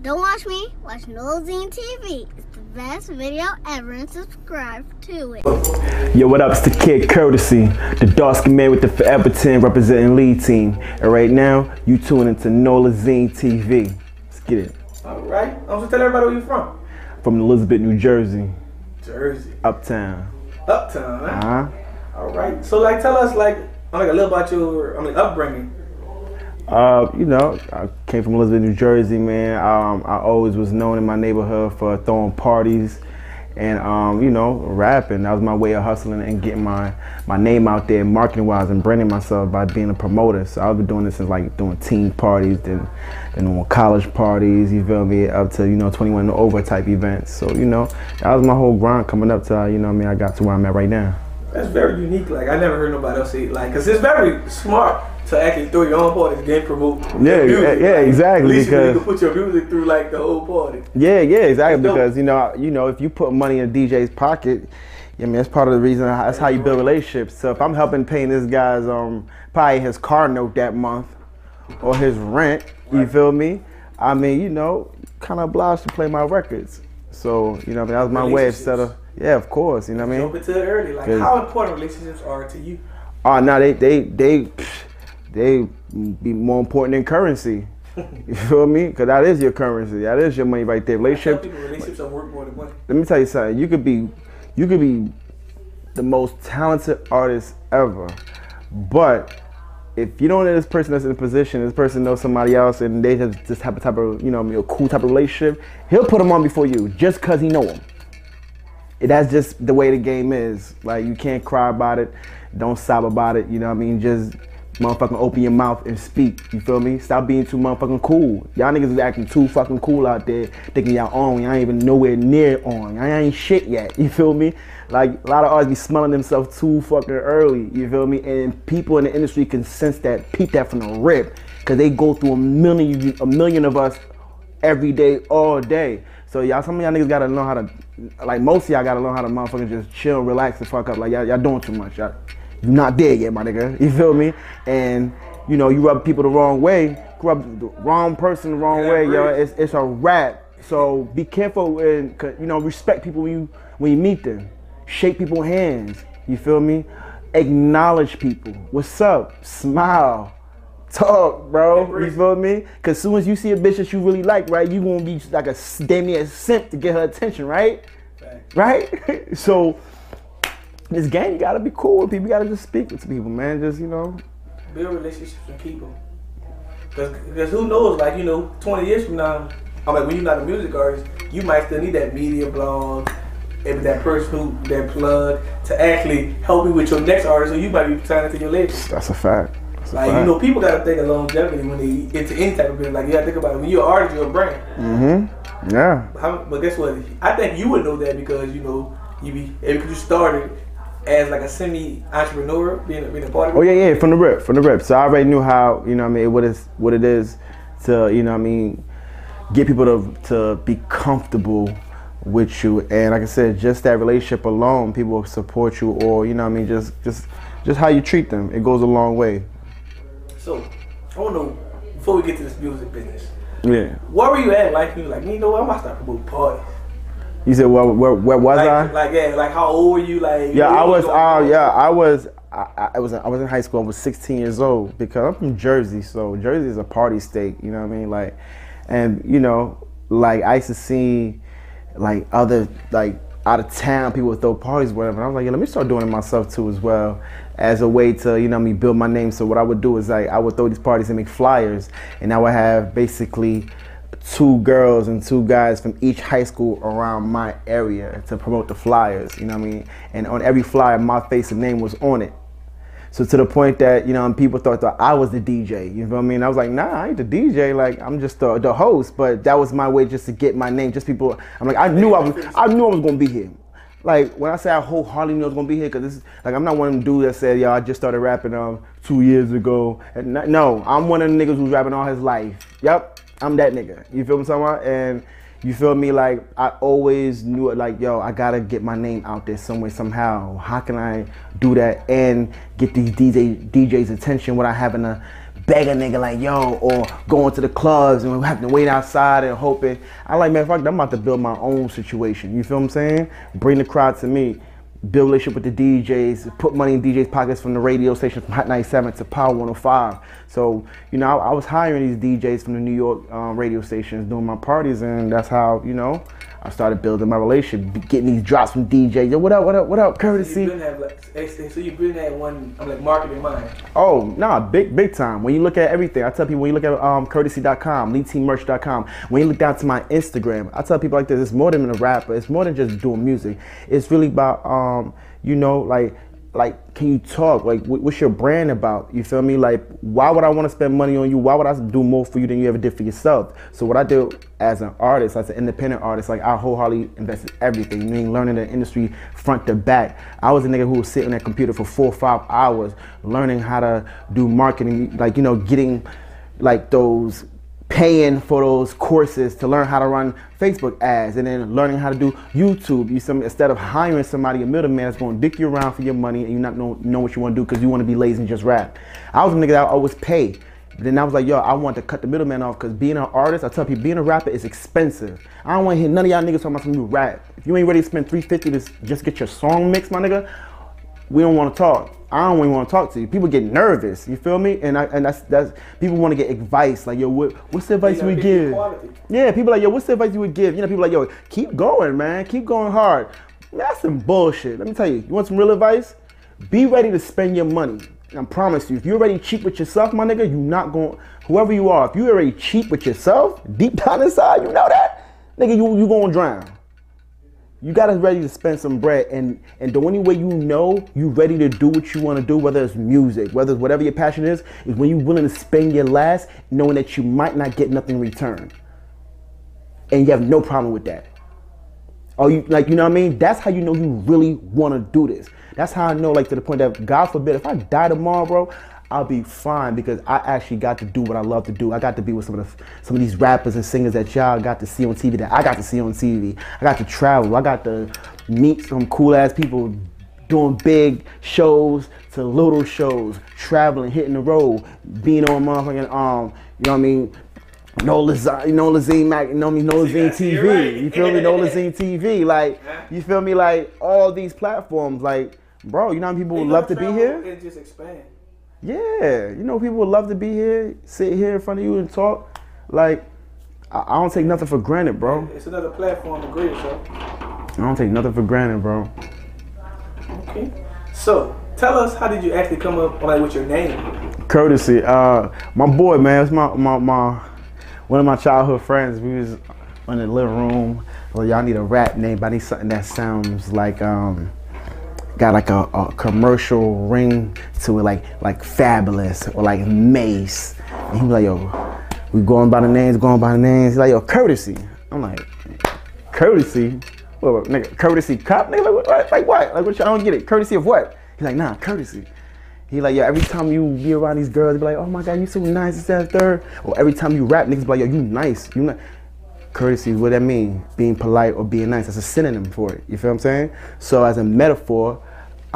Don't watch me, watch Nolazine TV. It's the best video ever and subscribe to it. Yo, what up? It's the kid Kertasy, the dark skinned man with the Forever 10 representing lead team. And right now, you tuning into Nolazine TV. Let's get it. All right. I'm gonna tell everybody where you're from. From Elizabeth, New Jersey, Jersey. uptown. Uptown, huh? Uh huh. All right. So like, tell us like, like a little about your, I mean, upbringing. Uh, you know, I came from Elizabeth, New Jersey, man. Um, I always was known in my neighborhood for throwing parties and, um, you know, rapping. That was my way of hustling and getting my, my name out there marketing wise and branding myself by being a promoter. So I've been doing this since like doing teen parties, then, then doing college parties, you feel me, up to, you know, 21 and over type events. So, you know, that was my whole grind coming up to, uh, you know I mean, I got to where I'm at right now. That's very unique. Like I never heard nobody else say. Like, cause it's very smart to actually throw your own parties, then promote. Yeah, music. yeah, exactly, At least you can put your music through like the whole party. Yeah, yeah, exactly. Because you know, you know, if you put money in a DJ's pocket, I mean, that's part of the reason. That's how you build relationships. So if I'm helping paying this guy's um probably his car note that month or his rent, you feel me? I mean, you know, kind of obliged to play my records. So you know, I mean, that was my way of set of. Yeah, of course. You know what I Jump mean? into it early. Like, how important relationships are to you? Oh, no, they they they they be more important than currency. You feel me? Because that is your currency. That is your money right there. Relationship. relationships are worth more than money. let me tell you something. You could be, you could be the most talented artist ever, but if you don't know this person that's in a position, this person knows somebody else, and they have this type of type of you know a cool type of relationship, he'll put them on before you just cause he know them. That's just the way the game is. Like you can't cry about it, don't sob about it. You know what I mean? Just motherfucking open your mouth and speak. You feel me? Stop being too motherfucking cool. Y'all niggas is acting too fucking cool out there, thinking y'all on. Y'all ain't even nowhere near on. Y'all ain't shit yet. You feel me? Like a lot of artists be smelling themselves too fucking early. You feel me? And people in the industry can sense that, peep that from the rip, cause they go through a million, a million of us every day, all day. So y'all, some of y'all niggas gotta know how to, like most of y'all gotta learn how to motherfucking just chill, relax, the fuck up. Like y'all, y'all doing too much. Y'all, you not there yet, my nigga. You feel me? And you know, you rub people the wrong way, rub the wrong person the wrong Yeah, way, yo. It's it's a wrap. So be careful and you know respect people when you when you meet them. Shake people's hands. You feel me? Acknowledge people. What's up? Smile. Talk, bro. You feel me? Cause soon as you see a bitch that you really like, right, you gonna be like a damn near simp to get her attention, right? Right? so this game, you gotta be cool with people. You gotta just speak with people, man. Just you know, build relationships with people. them. Because who knows, like, you know, 20 years from now, I'm like, when you're not a music artist, you might still need that media blog, and that person who, that plug, to actually help you with your next artist, or you might be signing to your label. that's a fact. That's a Like, fact. you know, people gotta think of longevity when they get into any type of business. Like, you gotta think about it. When you're an artist, you're a brand. mm-hmm. Yeah. How, but guess what? I think you would know that because, you know, you be, because you started as like a semi-entrepreneur, being, a- being a part of it. Oh yeah, yeah, from the rip, from the rip. So I already knew how, you know what I mean, what is what it is to, you know what I mean, get people to to be comfortable with you. And like I said, just that relationship alone, people will support you or, you know what I mean, just just just how you treat them. It goes a long way. So, I want to know, before we get to this music business, Yeah. where were you at? Like, you like, you know what? I'm about to start promoting parties. You said where where, where was I? Like, like, yeah, like, how old were you? Like, Yeah, I was. Uh, yeah, I was. I, I was. I was in high school. I was 16 years old because I'm from Jersey. So Jersey is a party state. You know what I mean? Like, and you know, like I used to see, like other like out of town people would throw parties, whatever. And I was like, yeah, let me start doing it myself too as well, as a way to you know I mean build my name. So what I would do is like I would throw these parties and make flyers, and I would have basically two girls and two guys from each high school around my area to promote the flyers, you know what I mean? And on every flyer, my face and name was on it. So to the point that, you know, people thought that I was the DJ, you know what I mean? I was like, nah, I ain't the DJ, like I'm just the, the host, but that was my way just to get my name, just people, I'm like, I knew I was, I knew I was gonna be here. Like when I say I wholeheartedly knew I was gonna be here, cause this is like I'm not one of them dudes that said, "Yo, I just started rapping um two years ago." And no, I'm one of the niggas who's rapping all his life. Yep, I'm that nigga. You feel what I'm talking about? And you feel me? Like I always knew it. Like yo, I gotta get my name out there some way somehow. How can I do that and get these DJ DJs attention without having to beg a nigga like yo, or going to the clubs and having to wait outside and hoping. I like man, fuck, I'm about to build my own situation. You feel what I'm saying? Bring the crowd to me. Build relationship with the DJs, put money in DJs' pockets from the radio stations from Hot 97 to Power 105. So, you know, I, I was hiring these DJs from the New York um, radio stations doing my parties, and that's how, you know, I started building my relationship, getting these drops from DJs. Yo, what up, what up, what up, Kertasy? You been have like, so you been had one, I'm like marketing mind. Oh, nah, big, big time. When you look at everything, I tell people when you look at um, kertasy.com, leadteammerch.com, when you look down to my Instagram, I tell people like this, it's more than a rapper. It's more than just doing music. It's really about, um, you know, like like can you talk? Like what's your brand about? You feel me? Like why would i want to spend money on you? Why would i do more for you than you ever did for yourself? So what i do as an artist as an independent artist like i wholeheartedly invested everything. I mean learning the industry front to back. I was a nigga who was sitting at computer for four or five hours learning how to do marketing like you know getting like those paying for those courses to learn how to run Facebook ads and then learning how to do YouTube. You some instead of hiring somebody, a middleman that's going to dick you around for your money and you not know, know what you want to do because you want to be lazy and just rap. I was a nigga that I always pay. But then I was like, yo, I want to cut the middleman off because being an artist, I tell people, being a rapper is expensive. I don't want to hear none of y'all niggas talking about some new rap. If you ain't ready to spend 350 to just get your song mixed, my nigga, we don't want to talk. I don't even want to talk to you. People get nervous. You feel me? And I and that's that's people want to get advice. Like yo, what, what's the advice you would give? Yeah, people like yo, what's the advice you would give? You know, people like yo, keep going, man. Keep going hard. Man, that's some bullshit. Let me tell you. You want some real advice? Be ready to spend your money. I promise you, if you're already cheap with yourself, my nigga, you're not going. Whoever you are, if you're already cheap with yourself, deep down inside, you know that, nigga, you you gonna drown. You got to ready to spend some bread, and and the only way you know you ready to do what you want to do, whether it's music, whether it's whatever your passion is, is when you're willing to spend your last, knowing that you might not get nothing in return, and you have no problem with that. Oh, you like you know what I mean? That's how you know you really want to do this. That's how I know, like to the point that God forbid, if I die tomorrow, bro, I'll be fine because I actually got to do what I love to do. I got to be with some of the, some of these rappers and singers that y'all got to see on TV that I got to see on TV. I got to travel. I got to meet some cool ass people doing big shows to little shows, traveling, hitting the road, being on motherfucking um, you know what I mean? Nola, you know Lazine Mac, you know me, no Zine TV. Right. You feel me, No Zine TV. Like, you feel me, like all these platforms, like, bro, you know how people would love to be here. It just expand. Yeah, you know, people would love to be here, sit here in front of you and talk. Like, I, I don't take nothing for granted, bro. It's another platform to grow yourself. I don't take nothing for granted, bro. Okay. So, tell us, how did you actually come up like with your name? Kertasy. Uh, my boy, man, it's my my my one of my childhood friends. We was in the living room. Well, y'all need a rap name, but I need something that sounds like um got like a, a, commercial ring to it, like like Fabolous or like Mase. And he was like, yo, we going by the names, going by the names. He's like, yo, courtesy. I'm like, courtesy? What, nigga, courtesy cup? Nigga, like what? Like what? Like what? I don't get it. Courtesy of what? He's like, nah, courtesy. He like, yo, every time you be around these girls, they be like, oh my god, you so nice, this, that, third. Or every time you rap, niggas be like, yo, you nice, you nice. Courtesy, what that mean? Being polite or being nice. That's a synonym for it. You feel what I'm saying? So as a metaphor,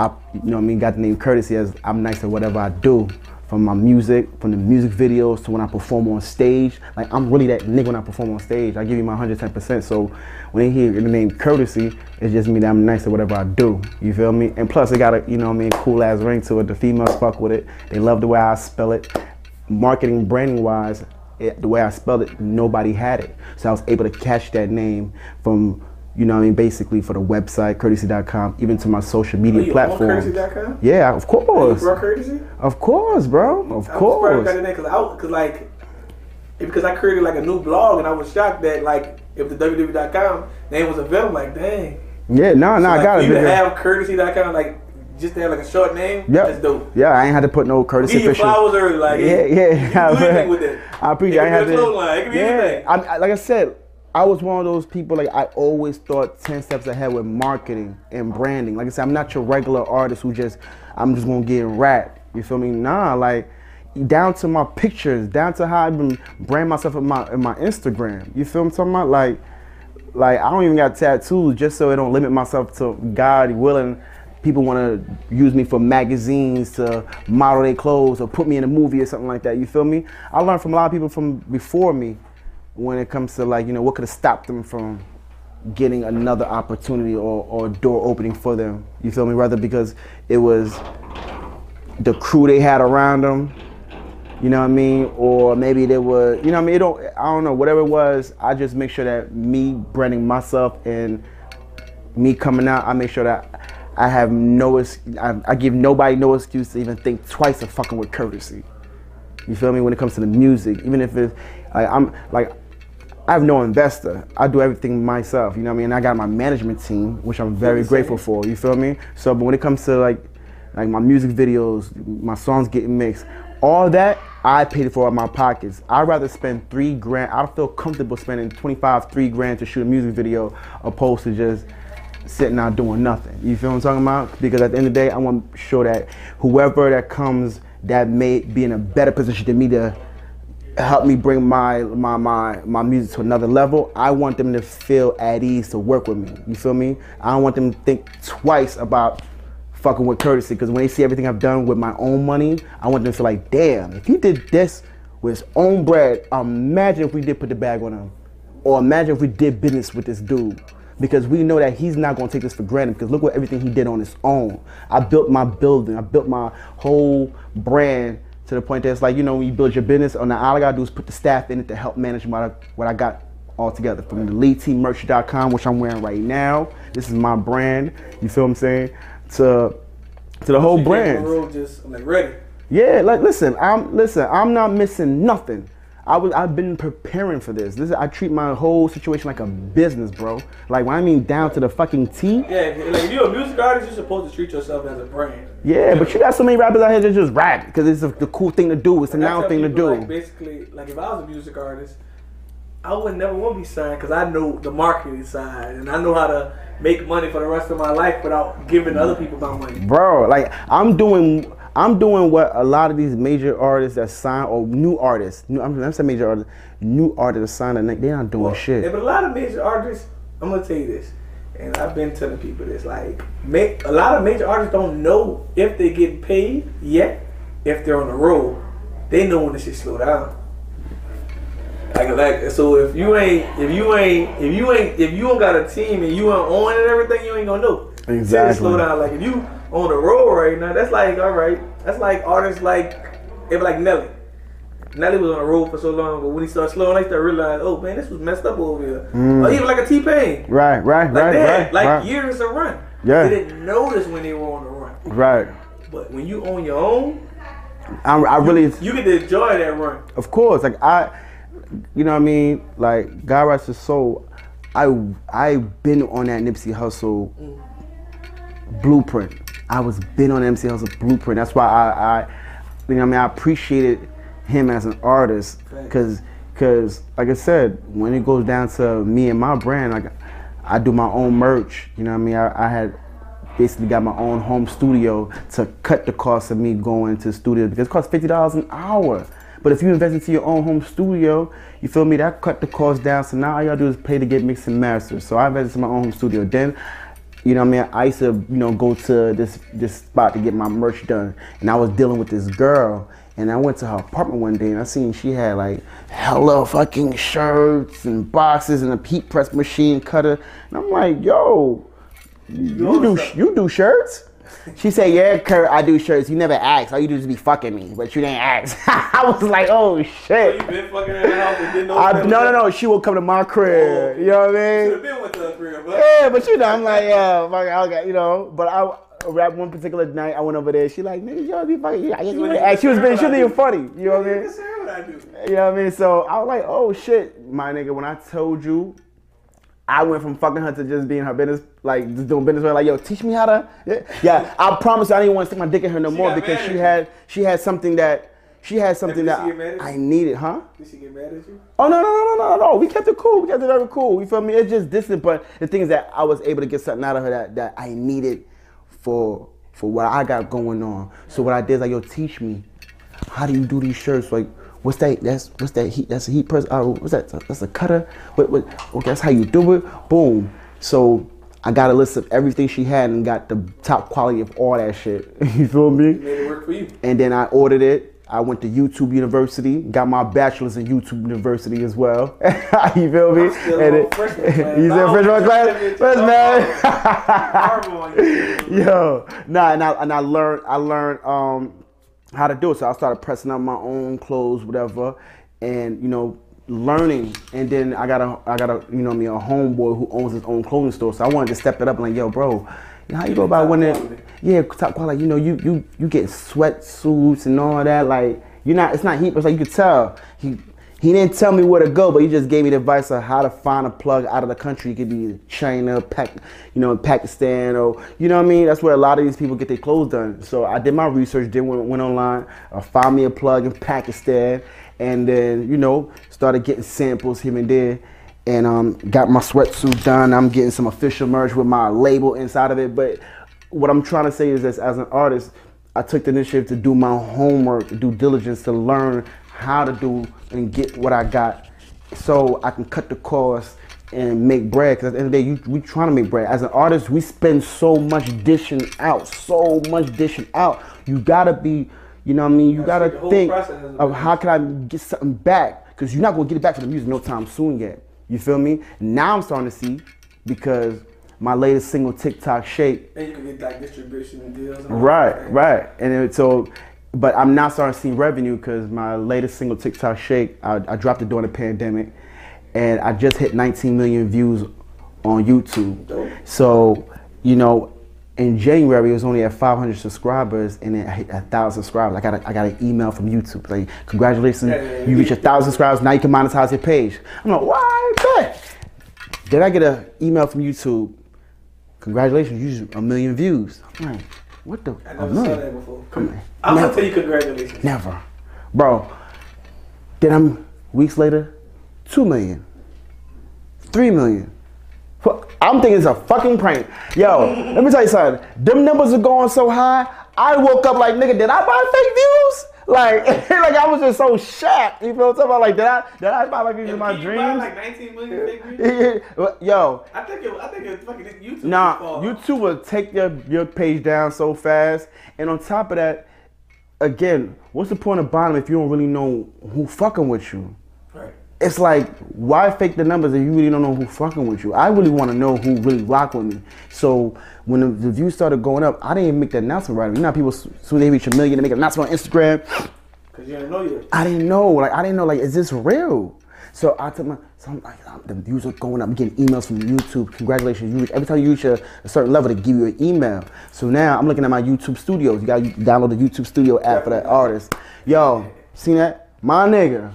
I, you know what I mean, got the name courtesy as I'm nice at whatever I do. From my music, from the music videos to when I perform on stage. Like I'm really that nigga when I perform on stage. I give you my 110%. So when they hear the name courtesy, it's just me that I'm nice at whatever I do. You feel me? And plus it got a, you know what I mean, cool ass ring to it. The females fuck with it. They love the way I spell it. Marketing, branding wise, it, the way I spelled it, nobody had it. So I was able to catch that name from you know what I mean? Basically for the website, kertasy.com, even to my social media oh, platforms. kertasy.com? Yeah, of oh, course. Bro, courtesy? Of course, bro. Of I course. I because I, cause like, because I created like a new blog and I was shocked that like, if the www.com name was available, like, dang. Yeah, no, no, so, like, I got it. You have kertasy.com, like, just to have like a short name, yep. that's dope. Yeah, I ain't had to put no courtesy Give official. flowers early, like yeah, yeah. You do anything with it. I appreciate. It I ain't had to. Line. It be yeah, anything. I, like I said, I was one of those people like I always thought 10 steps ahead with marketing and branding. Like I said, I'm not your regular artist who just I'm just gonna get rap. You feel me? Nah, like down to my pictures, down to how I even brand myself in my in my Instagram. You feel me talking about? Like like I don't even got tattoos just so I don't limit myself to God willing people want to use me for magazines to model their clothes or put me in a movie or something like that. You feel me? I learned from a lot of people from before me when it comes to like you know what could have stopped them from getting another opportunity or, or door opening for them. You feel me? Rather because it was the crew they had around them. You know what I mean? Or maybe they were, you know what I mean? It don't, I don't know, whatever it was, I just make sure that me branding myself and me coming out, I make sure that I have no, I, I give nobody no excuse to even think twice of fucking with Kertasy. You feel me? When it comes to the music, even if it's, like, I'm, like, I have no investor. I do everything myself. You know what I mean? I got my management team, which I'm very grateful for. You feel me? So, but when it comes to like, like my music videos, my songs getting mixed, all that I paid for out of my pockets. I'd rather spend three grand. I feel comfortable spending 25, three grand to shoot a music video, opposed to just sitting out doing nothing. You feel what I'm talking about? Because at the end of the day, I want to show that whoever that comes that may be in a better position than me to help me bring my my my my music to another level. I want them to feel at ease to work with me. You feel me? I don't want them to think twice about fucking with Kertasy because when they see everything I've done with my own money, I want them to feel like, damn, if he did this with his own bread, imagine if we did put the bag on him, or imagine if we did business with this dude. Because we know that he's not gonna take this for granted. Because look what everything he did on his own. I built my building. I built my whole brand to the point that it's like you know when you build your business, on all I gotta do is put the staff in it to help manage what I, what I got all together. From the lead team leadteammerch.com, which I'm wearing right now. This is my brand. You feel what I'm saying? To to the whole brand. just I'm like ready. Yeah, like listen, I'm listen, I'm not missing nothing. I was I've been preparing for this. This I treat my whole situation like a business, bro. Like when I mean down to the fucking T. Yeah, if, like if you're a music artist, you're supposed to treat yourself as a brand. Yeah, but you got so many rappers out here that just rap because it's a, the cool thing to do. It's the now thing to do. Like basically, like if I was a music artist, I would never want to be signed because I know the marketing side and I know how to make money for the rest of my life without giving other people my money. bro like i'm doing i'm doing what a lot of these major artists that sign or new artists new, i'm not saying major artists new artists that sign and they're not doing Yeah, shit but a lot of major artists, I'm gonna tell you this, and I've been telling people this. Like, ma- a lot of major artists don't know if they get paid yet. If they're on the road, they know when they should slow down. Like, like, so if you ain't, if you ain't, if you ain't, if you don't got a team and you ain't on and everything, you ain't gonna know. Exactly. Slow down. Like, if you on the road right now, that's like, all right, that's like artists like, if like Nelly. Nelly was on the road for so long, but when he started slowing, they started realizing, oh man, this was messed up over here. Mm. Or even like a T Pain. right right Like right that, right like right, years of run. Yeah. They didn't notice when they were on the run. right. But when you own your own, I, I really you get to enjoy that run. of course like i you know what i mean like god rest his soul i i've been on that Nipsey Hussle mm. blueprint i was been on Nipsey Hussle blueprint that's why i i you know what i mean i appreciated him as an artist because because like i said when it goes down to me and my brand like i do my own merch you know what i mean i, I had basically got my own home studio to cut the cost of me going to studio because it costs fifty dollars an hour. But if you invest into your own home studio, you feel me? That cut the cost down. So now all y'all do is pay to get mixed and mastered. So I invested in my own home studio. Then, you know what I mean? I used to, you know, go to this this spot to get my merch done, and I was dealing with this girl. And I went to her apartment one day and I seen she had like hella fucking shirts and boxes and a heat press machine cutter. And I'm like, yo, you do you do shirts? She said, "Yeah, Kurt, I do shirts. You never asked. All you do is be fucking me, but you didn't ask." I was like, "Oh shit. Oh, you shit!" been fucking in the house and didn't know. I, no, no, no. She will come to my crib. Oh, you know what I Should have mean? been with three of us. Yeah, but you know, I'm like, yeah, fuck, okay, you know. But I. Rap one particular night, I went over there. She like, nigga, y'all be fucking. Yeah. She was being, she wasn't even funny. You know what I mean? What I do. You know what I mean? So I was like, oh shit, my nigga, when I told you, I went from fucking her to just being her business, like just doing business with her, like, yo, teach me how to. Yeah, yeah I promise you, I didn't want to stick my dick in her no She more because she had she had something that she had something that she I you? needed, huh? Did she get mad at you? Oh no no no no no no! We kept it cool. We kept it very cool. You feel me? It's just distant, but the thing is that I was able to get something out of her that, that I needed for for what I got going on. So what I did is like, yo, teach me how do you do these shirts? Like, what's that? That's what's that heat? That's a heat press. Uh, what's that? That's a cutter. What? What? Okay, that's how you do it. Boom. So I got a list of everything she had and got the top quality of all that shit. you feel me? Made it work for you. And then I ordered it. I went to YouTube University, got my bachelor's in YouTube University as well. you feel me? I'm still And on it- freshman class. you said freshman class? freshman First man. Horrible on you. Yo, nah, and I and I learned I learned um how to do it. So I started pressing up my own clothes, whatever, and you know learning. And then I got a I got a you know me a homeboy who owns his own clothing store. So I wanted to step it up like, yo, bro, how you go about winning? Yeah, top quality. You know, you you you get sweatsuits and all that. Like you're not. It's not heat. It's like you could tell he. He didn't tell me where to go, but he just gave me the advice of how to find a plug out of the country. It could be China, Pac, you know, Pakistan, or you know what I mean. That's where a lot of these people get their clothes done. So I did my research, then went, went online, I found me a plug in Pakistan, and then you know started getting samples here and there, and um, got my sweatsuit done. I'm getting some official merch with my label inside of it. But what I'm trying to say is that as an artist, I took the initiative to do my homework, due diligence, to learn how to do and get what I got, so I can cut the cost and make bread. Because at the end of the day, you, we trying to make bread. As an artist, we spend so much dishing out, so much dishing out. You gotta be, you know what I mean. You Gotta think process as a of how can I get something back? Because you're not gonna get it back from the music no time soon yet. You feel me? Now I'm starting to see because my latest single, TikTok Shake, And you can get like distribution deals. And all Right, that. right. And it, so, but I'm now starting to see revenue because my latest single, TikTok Shake, I, I dropped it during the pandemic, and I just hit 19 million views on YouTube. Dope. So, you know, in January it was only at 500 subscribers, and then I hit a thousand subscribers. I got a, I got an email from YouTube like, congratulations, Yeah, yeah, yeah. you reached a thousand subscribers. Now you can monetize your page. I'm like, why? Bet. Then I get an email from YouTube. Congratulations, you just a million views. I'm like, what the? I never saw that before. Come on. I'm Never. gonna tell you congratulations. Never. Bro. Then I'm weeks later, two million. Three million. I'm thinking it's a fucking prank. Yo, let me tell you something. Them numbers are going so high. I woke up like, nigga, did I buy fake views? Like, like I was just so shocked. You feel what I'm talking about? Like, did I, did I buy my in my Can you buy dreams? like 19 million views? Yo, I think it. I think it's fucking YouTube. Nah. YouTube will take your, your page down so fast. And on top of that, again, what's the point of buying them if you don't really know who fucking with you? It's like, why fake the numbers if you really don't know who fucking with you? I really want to know who really rock with me. So when the, the views started going up, I didn't even make the announcement right. You know people, soon as they reach a million, they make an announcement on Instagram. Cause you don't know yet. I didn't know. Like I didn't know. Like, is this real? So I took my. So I'm like, um, the views are going up. I'm getting emails from YouTube. Congratulations! You reach, every time you reach a, a certain level, they give you an email. So now I'm looking at my YouTube Studios. You got to download the YouTube Studio app for that artist. Yo, seen that? My nigga,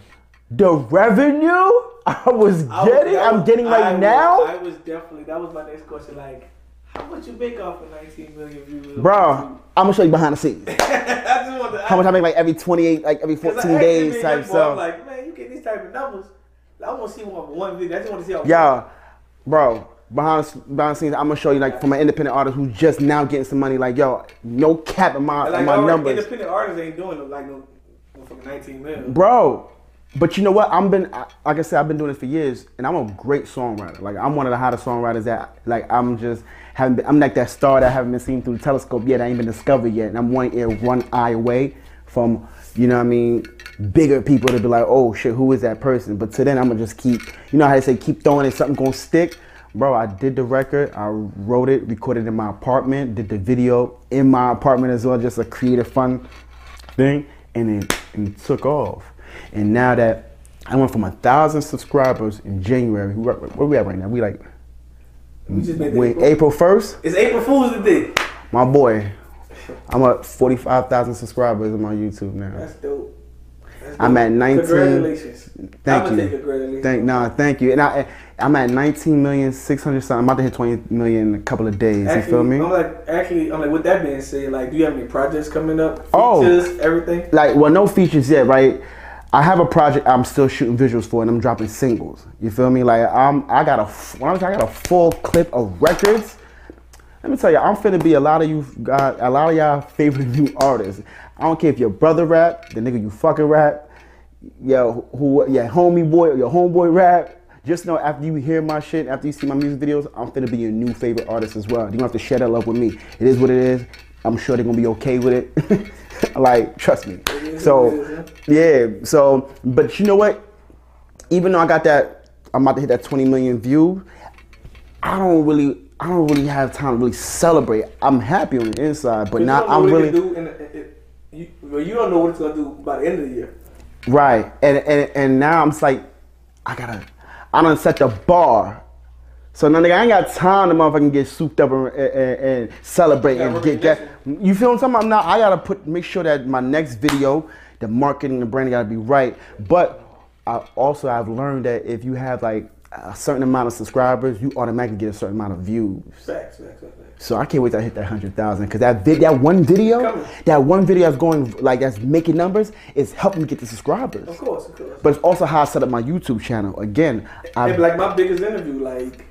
the revenue I was I was- getting, I'm getting I right was- now, I was definitely. That was my next question. Like, how much you make off of 19 million views? bro. I'm gonna show you behind the scenes. I to. How much I make like every 28, like every 14 days type I'm stuff. like, man, you get these type of numbers. I want to see one one video. I just want to see how. Yeah, bro. Behind behind the scenes, I'm gonna show you like from an independent artist who's just now getting some money. Like, yo, no cap in my like in my numbers, Independent artists ain't doing like no, no fucking 19 million. bro. But you know what? I'm been like I said, I've been doing this for years, and I'm a great songwriter. Like I'm one of the hottest songwriters that like I'm just haven't been. I'm like that star that haven't been seen through the telescope yet. I ain't been discovered yet, and I'm one ear, one eye away from you know what I mean. Bigger people to be like, oh shit, who is that person? But to then I'm gonna just keep, you know how they say, keep throwing it, something gonna stick. Bro, I did the record, I wrote it, recorded in my apartment, did the video in my apartment as well, just a creative fun thing, and it, and it took off. And now that I went from a thousand subscribers in January, where, where we at right now? We like We just made April. April first, It's April Fool's today. my boy, I'm at forty five thousand subscribers on my YouTube now. That's dope. That's I'm at 19 Congratulations. Thank I'm you. take congratulations. Thank nah, thank you. And I I'm at 19 million 600 something. I'm about to hit 20 million in a couple of days. Actually, you feel me? I'm like, actually, I'm like, with that being said, like, do you have any projects coming up? Oh. Features, everything. like well no features yet right i have a project i'm still shooting visuals for and i'm dropping singles you feel me like i'm i got a when I'm- i got a full clip of records let me tell you i'm finna be a lot of you got a lot of y'all favorite new artists i don't care if your brother rap the nigga you fucking rap yo who yeah homie boy or your homeboy rap just know after you hear my shit, after you see my music videos, I'm finna be your new favorite artist as well. You don't have to share that love with me. It is what it is. I'm sure they're gonna be okay with it. like, trust me. So, yeah. So, but you know what? Even though I got that, I'm about to hit that 20 million view. I don't really, I don't really have time to really celebrate. I'm happy on the inside, but now don't I'm really. can do in the- in- in- you, you don't know what it's gonna do by the end of the year. Right. And and and now I'm just like, I gotta I done set the bar. So now nigga, I ain't got time to motherfucking get souped up and, and, and celebrate Yeah, and get that. You feel what I'm talking about? Now I gotta put make sure that my next video, the marketing, the branding gotta be right. But I also I've learned that if you have like a certain amount of subscribers, you automatically get a certain amount of views. Facts, facts, facts. So I can't wait to hit that hundred thousand because that vid, that one video, Coming. that one video that's going like that's making numbers is helping me get the subscribers. Of course, of course. But it's also how I set up my YouTube channel. Again, I And like my biggest interview, like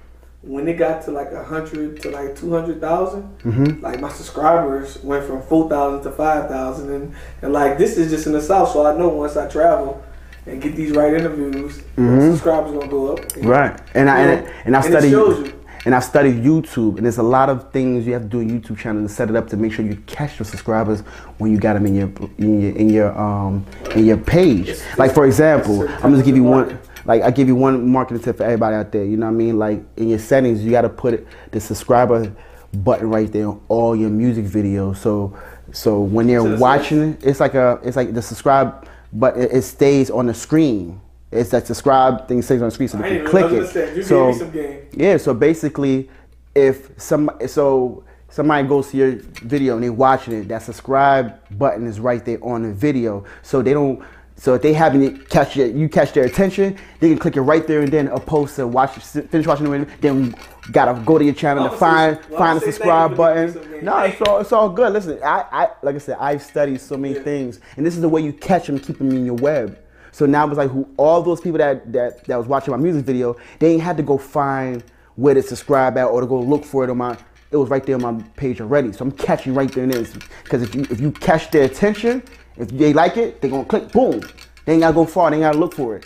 when it got to like a hundred to like two hundred Mm-hmm. like my subscribers went from four thousand to five thousand, and and like this is just in the south, so I know once I travel and get these right interviews, my subscribers gonna go up. Mm-hmm. right, and I and, and I and studied you. and I studied YouTube, and there's a lot of things you have to do in YouTube channel to set it up to make sure you catch your subscribers when you got them in your in your in your um in your page. It's- Like for example, I'm just give you one. Like I give you one marketing tip for everybody out there. You know what I mean? Like in your settings, you got to put it, the subscriber button right there on all your music videos. So so when they're So watching it, it's like a it's like the subscribe, but it, it stays on the screen. It's that subscribe thing stays on the screen, so they can click it. So gave me some game. yeah, so basically, if some so somebody goes to your video and they're watching it, that subscribe button is right there on the video, so they don't. So if they haven't catch your, you catch their attention, they can click it right there and then opposed to watch finish watching the video, then gotta go to your channel Well, to find well, find the subscribe thank you for giving button. No, it's all it's all good. Listen, I, I like I said, I've studied so many Yeah. things, and this is the way you catch them, keep them in your web. So now it's like who all those people that that that was watching my music video, they ain't had to go find where to subscribe at or to go look for it on my. It was right there on my page already. So I'm catching right there and then. Because if you if you catch their attention, if they like it, they gonna click. Boom. They ain't gotta go far. They ain't gotta look for it.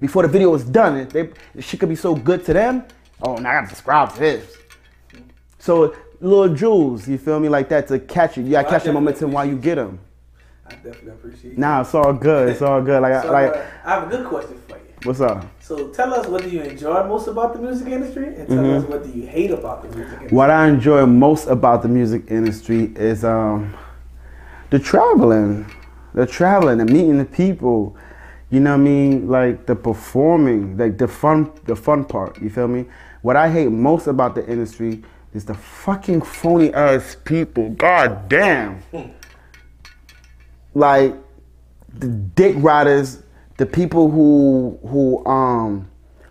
Before the video is done, they, the shit could be so good to them. Oh, now I gotta subscribe to this. So little jewels, you feel me, like that to catch it. You gotta Well, catch the momentum while you get them. I definitely appreciate. it. Nah, it's all good. It's all good. Like, I like, uh, I have a good question for you. what's up? So tell us what do you enjoy most about the music industry, and tell Mm-hmm. us what do you hate about the music industry. What I enjoy most about the music industry is um, the traveling, the traveling, the meeting the people. You know what I mean? Like the performing, like the fun, the fun part. You feel me? What I hate most about the industry is the fucking phony ass people. God damn. Like the dick riders, the people who who um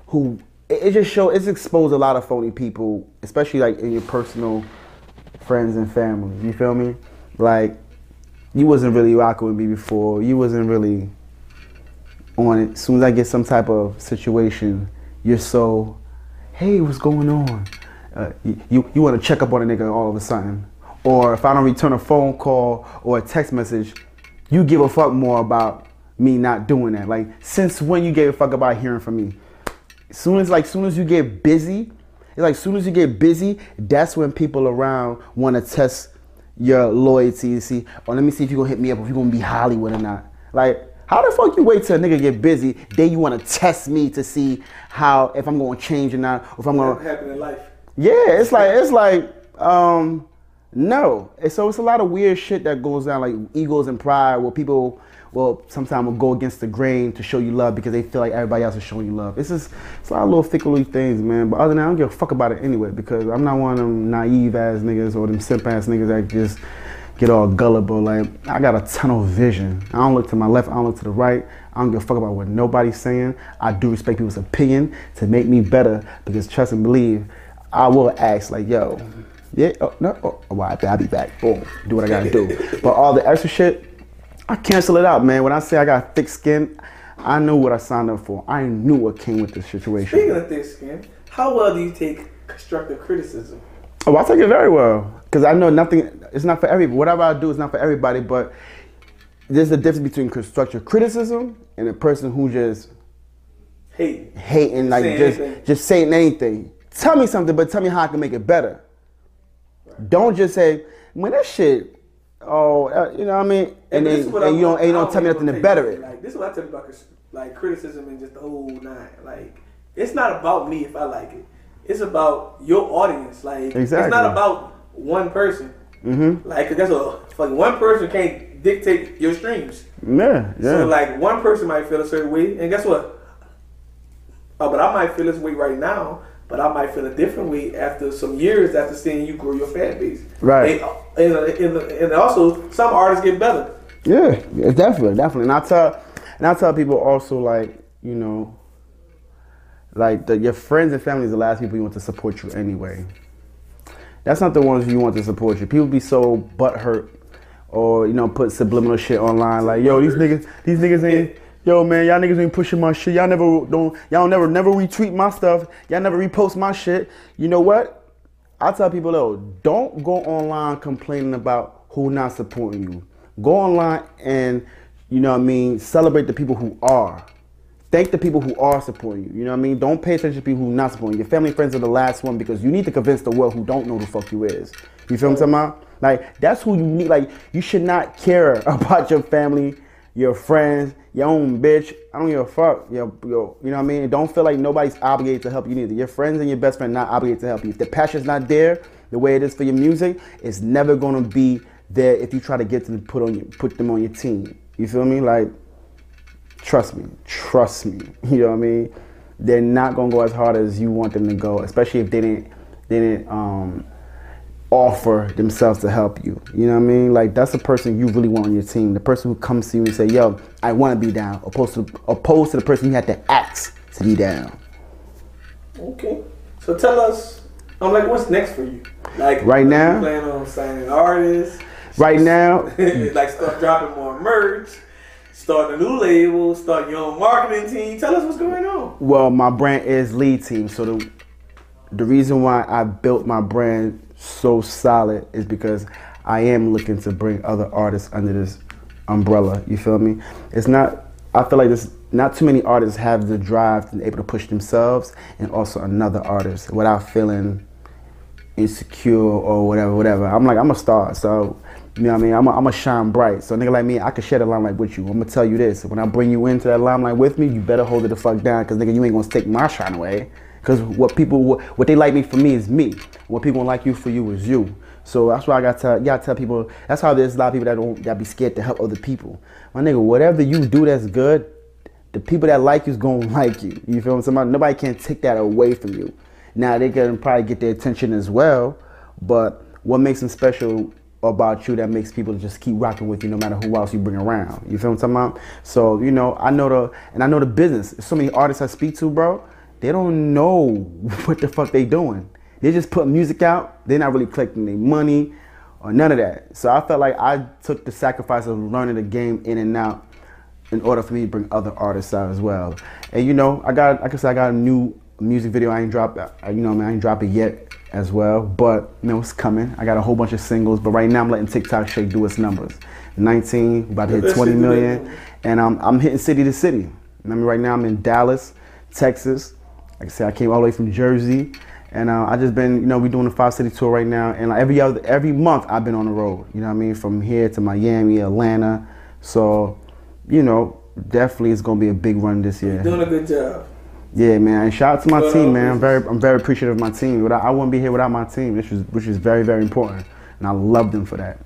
who it, just show it's exposed a lot of phony people, especially like in your personal friends and family. You feel me? Like you wasn't really rocking with me before. You wasn't really on it. As soon as I get some type of situation, you're so, hey, what's going on? Uh, you you, want to check up on a nigga all of a sudden, or if I don't return a phone call or a text message, you give a fuck more about me not doing that. Like since when you gave a fuck about hearing from me? soon as like soon as you get busy, it's like soon as you get busy, that's when people around want to test your loyalty to see, or let me see if you're gonna hit me up, if you're gonna be Hollywood or not. Like, how the fuck you wait till a nigga get busy, then you wanna test me to see how if I'm gonna change or not, or if I'm gonna happen in life? yeah, it's like it's like um no. And so it's a lot of weird shit that goes down, like egos and pride, where people will sometimes will go against the grain to show you love because they feel like everybody else is showing you love. It's just it's a lot of little fickle things, man. But other than that, I don't give a fuck about it anyway because I'm not one of them naive ass niggas or them simp ass niggas that just get all gullible. Like I got a tunnel vision. I don't look to my left, I don't look to the right. I don't give a fuck about what nobody's saying. I do respect people's opinion to make me better because trust and believe, I will ask like, yo, yeah, oh, no, oh, oh well, I'll be back. Boom, do what I gotta do. but all the extra shit, I cancel it out, man. When I say I got thick skin, I knew what I signed up for. I knew what came with this situation. Speaking of thick skin, how well do you take constructive criticism? Oh, I take it very well because I know nothing. It's not for everybody. Whatever I do is not for everybody. But there's a difference between constructive criticism and a person who just hate. hating, like Saying just anything. just saying anything. Tell me something, but tell me how I can make it better. Don't just say, "Man, that shit." Oh, uh, you know what I mean? And this then and I'm- you don't and you don't tell me nothing to better it. Like this is what I tell you about like criticism and just the whole nine. Like it's not about me if I like it. It's about your audience. Like it's not about one person. Mm-hmm. Like 'cause that's a fucking one person can't dictate your streams. Yeah, yeah. So like one person might feel a certain way, and guess what? Oh, but I might feel this way right now, but I might feel a different way after some years after seeing you grow your fan base. Right. And, and, and, and also, some artists get better. Yeah, definitely, definitely. And I tell, and I tell people also like, you know, like the, your friends and family is the last people you want to support you anyway. That's not the ones you want to support you. People be so butthurt, or you know, put subliminal shit online like, yo, these niggas, these niggas ain't. Yo man, y'all niggas ain't pushing my shit. Y'all never don't. Y'all never never retweet my stuff. Y'all never repost my shit. You know what? I tell people though, don't go online complaining about who not supporting you. Go online and you know what I mean, celebrate the people who are. Thank the people who are supporting you. You know what I mean? Don't pay attention to people who not supporting you. Your family friends are the last one because you need to convince the world who don't know who the fuck you is. You feel what I'm talking about? Like that's who you need. Like you should not care about your family, your friends, your own bitch. I don't give a fuck. Yo, yo, you know what I mean? Don't feel like nobody's obligated to help you neither. Your friends and your best friend not obligated to help you. If the passion's not there, the way it is for your music, it's never gonna be there if you try to get them put on your, put them on your team. You feel me? Like trust me, trust me. You know what I mean? They're not gonna go as hard as you want them to go, especially if they didn't they didn't um, offer themselves to help you. You know what I mean? Like that's the person you really want on your team. The person who comes to you and say, "Yo, I want to be down," opposed to opposed to the person you had to ask to be down. Okay. So tell us, I'm like, what's next for you? Like Right you now? plan on signing artists? Right now, like start dropping more merch, start a new label, start your own marketing team. Tell us what's going on. Well, my brand is lead team. So the the reason why I built my brand so solid is because I am looking to bring other artists under this umbrella. You feel me? It's not. I feel like this. not too many artists have the drive to be able to push themselves and also another artist without feeling insecure or whatever, whatever. I'm like, I'm a star, so you know what I mean. I'm a, I'm a shine bright. So nigga like me, I can share the limelight with you. I'm gonna tell you this: when I bring you into that limelight with me, you better hold it the fuck down, cause nigga, you ain't gonna take my shine away. Cause what people, what, they like me for me is me. What people like you for you is you. So that's why I got to, gotta tell people. That's how there's a lot of people that don't, that be scared to help other people. My nigga, whatever you do that's good, the people that like you is gonna like you. You feel I'm saying? Nobody can take that away from you. Now they can probably get their attention as well, but what makes them special about you that makes people just keep rocking with you no matter who else you bring around. You feel what I'm talking about? So, you know, I know the and I know the business. So many artists I speak to, bro, they don't know what the fuck they doing. They just put music out, they're not really collecting their money or none of that. So I felt like I took the sacrifice of learning the game in and out in order for me to bring other artists out as well. And you know, I got like I said, I got a new music video. I ain't dropped, uh, you know, man, I ain't dropped it yet as well. But you know, it's coming. I got a whole bunch of singles, but right now I'm letting TikTok Shake do its numbers. 19, about to hit Let's 20 see the million, and I'm I'm hitting city to city. I mean, right now I'm in Dallas, Texas. Like I said, I came all the way from Jersey. And uh, I just been, you know, we doing a five city tour right now, and like every other every month I've been on the road. You know what I mean? From here to Miami, Atlanta. So, you know, definitely it's gonna be a big run this year. Doing a good job. Yeah, man. And shout out to my Well, team, man. I'm very, I'm very appreciative of my team. Without, I wouldn't be here without my team, which is, which is very, very important, and I love them for that.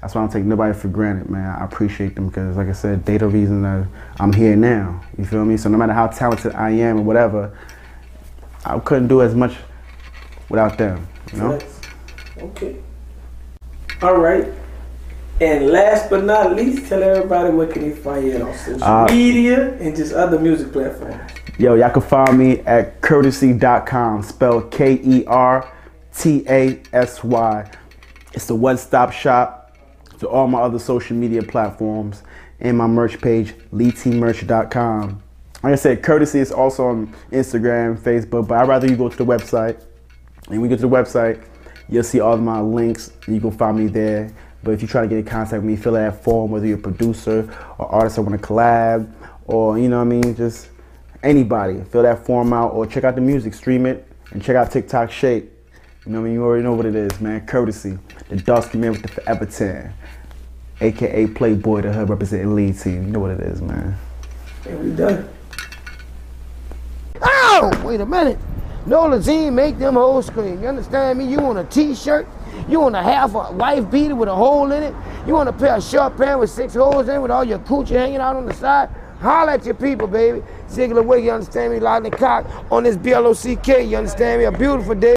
That's why I don't take nobody for granted, man. I appreciate them because, like I said, they the reason that I'm here now. You feel me? So no matter how talented I am or whatever, I couldn't do as much without them. You know? Okay. All right. And last but not least, tell everybody where can they find you on social Uh, media and just other music platforms. Yo, y'all can find me at kertasy.com, spelled K E R T A S Y. It's the one stop shop to all my other social media platforms and my merch page, leetmerch.com. Like I said, Kertasy is also on Instagram, Facebook, but I'd rather you go to the website. And when you go to the website, you'll see all of my links. You can find me there. But if you try to get in contact with me, fill out that form, whether you're a producer or artist that want to collab, or you know what I mean, just anybody. Fill that form out or check out the music, stream it, and check out TikTok Shake. You know what I mean? You already know what it is, man. Kertasy. The Dusky Man with the Forever 10. AKA Playboy, the Hood representing lead team. You know what it is, man. And we done. Oh, wait a minute. No, Jean make them hoes scream. You understand me? You want a t-shirt? You want a half a wife beater with a hole in it? You want a pair of short pants with six holes in it with all your coochie hanging out on the side? Holler at your people, baby. Ziggler way, you understand me? The cock on this BLOCK, you understand me? A beautiful day.